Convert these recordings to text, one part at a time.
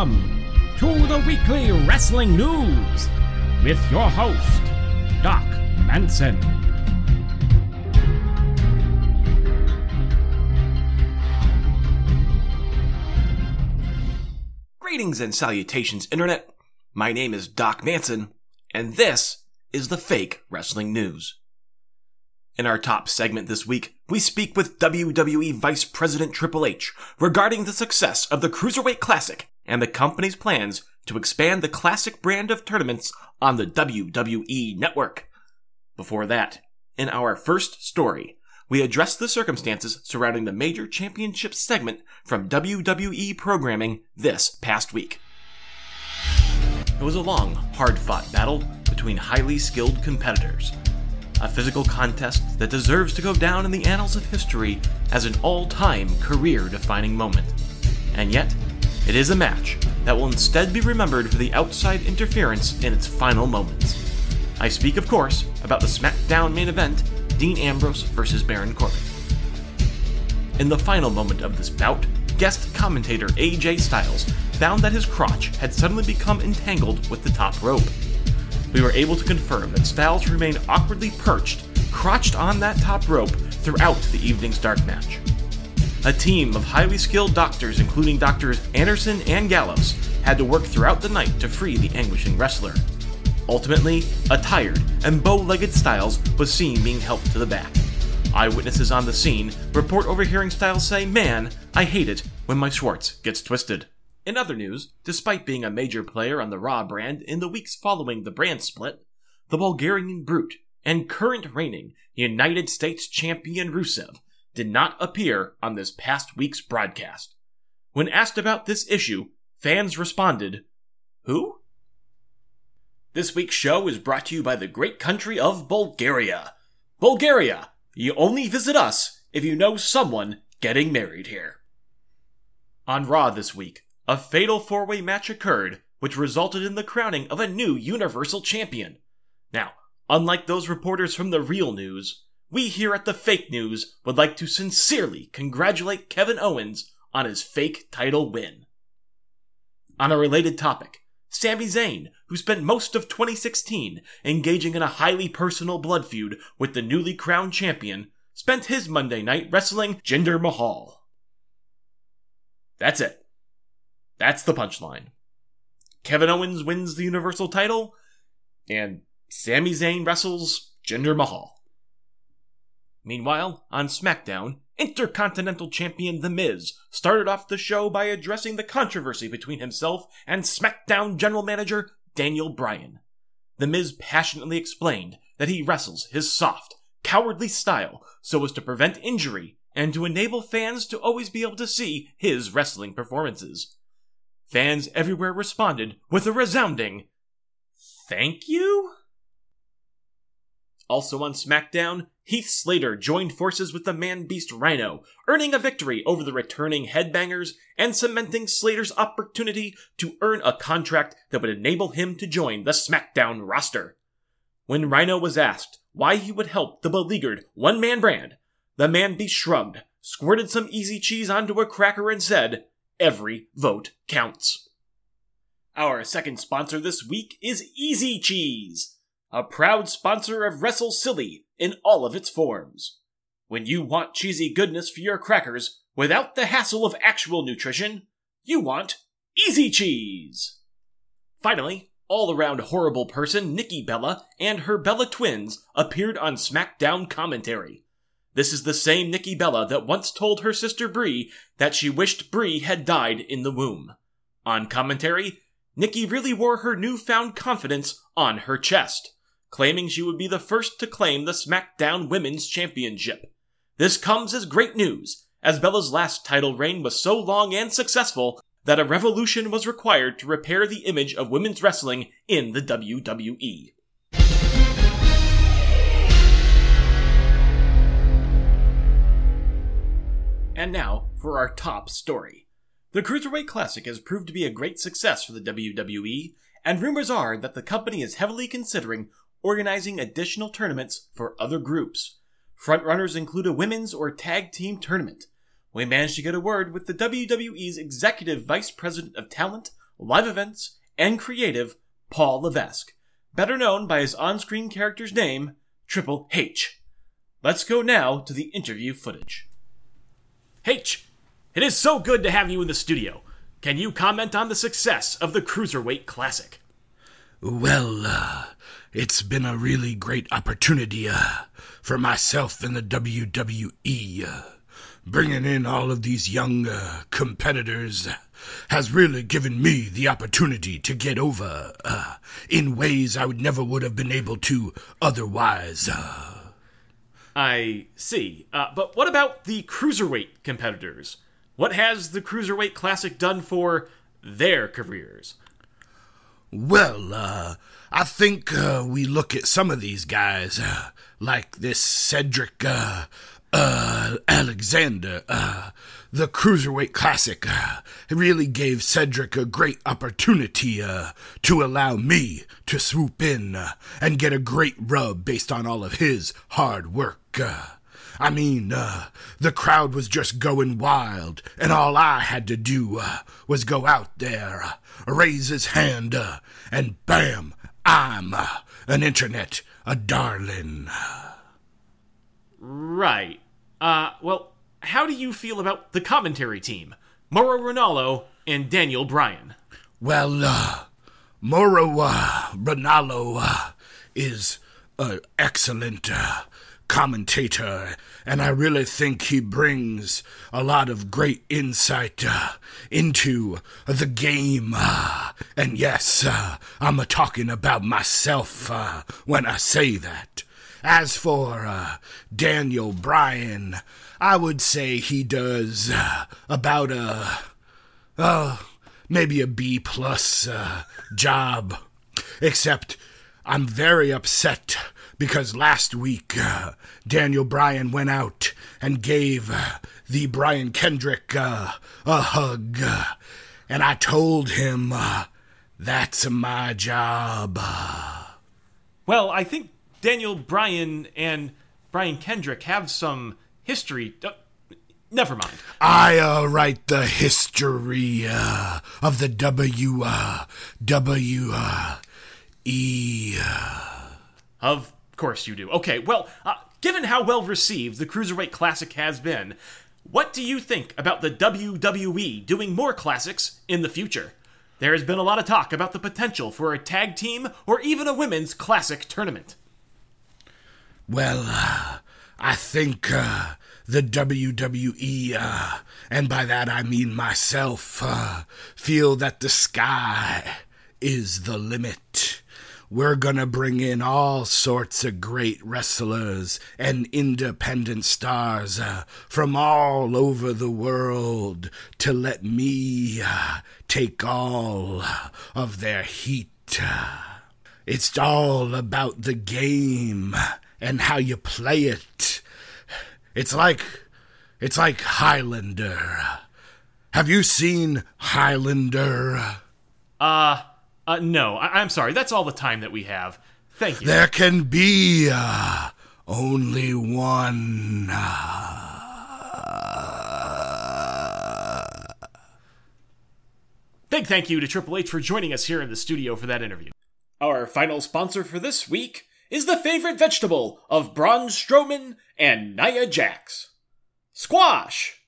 Welcome to the weekly wrestling news with your host, Doc Manson. Greetings and salutations, Internet. My name is Doc Manson, and this is the fake wrestling news. In our top segment this week, we speak with WWE Vice President Triple H regarding the success of the Cruiserweight Classic and the company's plans to expand the classic brand of tournaments on the WWE network. Before that, in our first story, we address the circumstances surrounding the major championship segment from WWE programming this past week. It was a long, hard fought battle between highly skilled competitors. A physical contest that deserves to go down in the annals of history as an all time career defining moment. And yet, it is a match that will instead be remembered for the outside interference in its final moments. I speak, of course, about the SmackDown main event Dean Ambrose versus Baron Corbin. In the final moment of this bout, guest commentator AJ Styles found that his crotch had suddenly become entangled with the top rope. We were able to confirm that Styles remained awkwardly perched, crotched on that top rope throughout the evening's dark match. A team of highly skilled doctors, including Doctors Anderson and Gallows, had to work throughout the night to free the anguishing wrestler. Ultimately, a tired and bow legged Styles was seen being helped to the back. Eyewitnesses on the scene report overhearing Styles say, Man, I hate it when my Schwartz gets twisted. In other news, despite being a major player on the Raw brand in the weeks following the brand split, the Bulgarian Brute and current reigning United States champion Rusev did not appear on this past week's broadcast. When asked about this issue, fans responded, Who? This week's show is brought to you by the great country of Bulgaria. Bulgaria, you only visit us if you know someone getting married here. On Raw this week, a fatal four way match occurred, which resulted in the crowning of a new Universal Champion. Now, unlike those reporters from the real news, we here at the fake news would like to sincerely congratulate Kevin Owens on his fake title win. On a related topic, Sami Zayn, who spent most of 2016 engaging in a highly personal blood feud with the newly crowned champion, spent his Monday night wrestling Jinder Mahal. That's it. That's the punchline. Kevin Owens wins the Universal title, and Sami Zayn wrestles Jinder Mahal. Meanwhile, on SmackDown, Intercontinental Champion The Miz started off the show by addressing the controversy between himself and SmackDown General Manager Daniel Bryan. The Miz passionately explained that he wrestles his soft, cowardly style so as to prevent injury and to enable fans to always be able to see his wrestling performances. Fans everywhere responded with a resounding, Thank you? Also on SmackDown, Heath Slater joined forces with the Man Beast Rhino, earning a victory over the returning Headbangers and cementing Slater's opportunity to earn a contract that would enable him to join the SmackDown roster. When Rhino was asked why he would help the beleaguered one man brand, the Man Beast shrugged, squirted some easy cheese onto a cracker, and said, Every vote counts. Our second sponsor this week is Easy Cheese a proud sponsor of Wrestle Silly in all of its forms. When you want cheesy goodness for your crackers without the hassle of actual nutrition, you want Easy Cheese. Finally, all around horrible person Nikki Bella and her Bella twins appeared on SmackDown commentary. This is the same Nikki Bella that once told her sister Brie that she wished Brie had died in the womb. On commentary, Nikki really wore her newfound confidence on her chest claiming she would be the first to claim the SmackDown Women's Championship. This comes as great news, as Bella's last title reign was so long and successful that a revolution was required to repair the image of women's wrestling in the WWE. And now for our top story. The Cruiserweight Classic has proved to be a great success for the WWE, and rumors are that the company is heavily considering organizing additional tournaments for other groups. Frontrunners include a women's or tag team tournament. We managed to get a word with the WWE's Executive Vice President of Talent, live events, and creative Paul Levesque, better known by his on screen character's name, Triple H. Let's go now to the interview footage. H, it is so good to have you in the studio. Can you comment on the success of the Cruiserweight Classic? Well, uh, it's been a really great opportunity uh, for myself and the WWE. Uh, bringing in all of these young uh, competitors has really given me the opportunity to get over uh, in ways I would never would have been able to otherwise. Uh. I see. Uh, but what about the cruiserweight competitors? What has the Cruiserweight Classic done for their careers? Well, uh, I think uh, we look at some of these guys, uh, like this Cedric uh, uh, Alexander. Uh, the Cruiserweight Classic really gave Cedric a great opportunity uh, to allow me to swoop in and get a great rub based on all of his hard work. I mean, uh, the crowd was just going wild, and all I had to do uh, was go out there, uh, raise his hand, uh, and bam, I'm uh, an internet a darling. Right. Uh, well, how do you feel about the commentary team? Mauro Ranallo and Daniel Bryan. Well, uh, Mauro uh, Ranallo uh, is an excellent uh, commentator, and I really think he brings a lot of great insight uh, into the game. Uh, and yes, uh, I'm talking about myself uh, when I say that. As for uh, Daniel Bryan, I would say he does uh, about a, maybe a B plus job. Except I'm very upset because last week uh, Daniel Bryan went out and gave uh, the Brian Kendrick uh, a hug, and I told him uh, that's my job. Well, I think Daniel Bryan and Brian Kendrick have some history. Uh, never mind. I uh, write the history uh, of the W uh, W uh, E. Of course you do. Okay, well, uh, given how well received the Cruiserweight Classic has been, what do you think about the WWE doing more classics in the future? There has been a lot of talk about the potential for a tag team or even a women's classic tournament. Well, uh, I think uh, the WWE, uh, and by that I mean myself, uh, feel that the sky is the limit. We're gonna bring in all sorts of great wrestlers and independent stars uh, from all over the world to let me uh, take all of their heat. It's all about the game and how you play it. It's like it's like Highlander. Have you seen Highlander? Uh, uh no, I- I'm sorry. That's all the time that we have. Thank you. There can be uh, only one. uh, Big thank you to Triple H for joining us here in the studio for that interview. Our final sponsor for this week is the favorite vegetable of Braun Strowman and Nia Jax squash.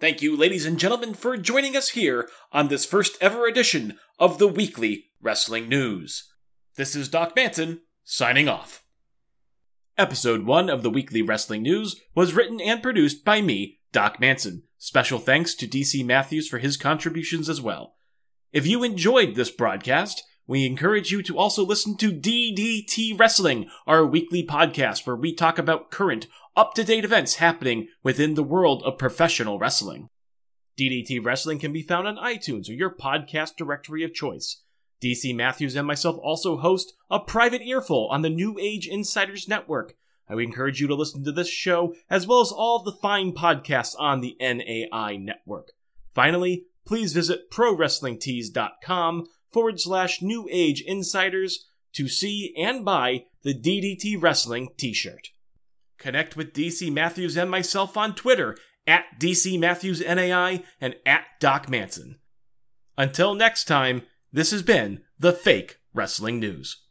Thank you, ladies and gentlemen, for joining us here on this first ever edition of the Weekly Wrestling News. This is Doc Manson, signing off. Episode 1 of the Weekly Wrestling News was written and produced by me, Doc Manson. Special thanks to DC Matthews for his contributions as well. If you enjoyed this broadcast, we encourage you to also listen to DDT Wrestling, our weekly podcast where we talk about current, up to date events happening within the world of professional wrestling. DDT Wrestling can be found on iTunes or your podcast directory of choice. DC Matthews and myself also host a private earful on the New Age Insiders Network. I would encourage you to listen to this show as well as all the fine podcasts on the NAI network. Finally, please visit ProWrestlingTees.com forward slash New Age Insiders to see and buy the DDT Wrestling t shirt. Connect with DC Matthews and myself on Twitter at DC Matthews NAI and at Doc Manson. Until next time, this has been the Fake Wrestling News.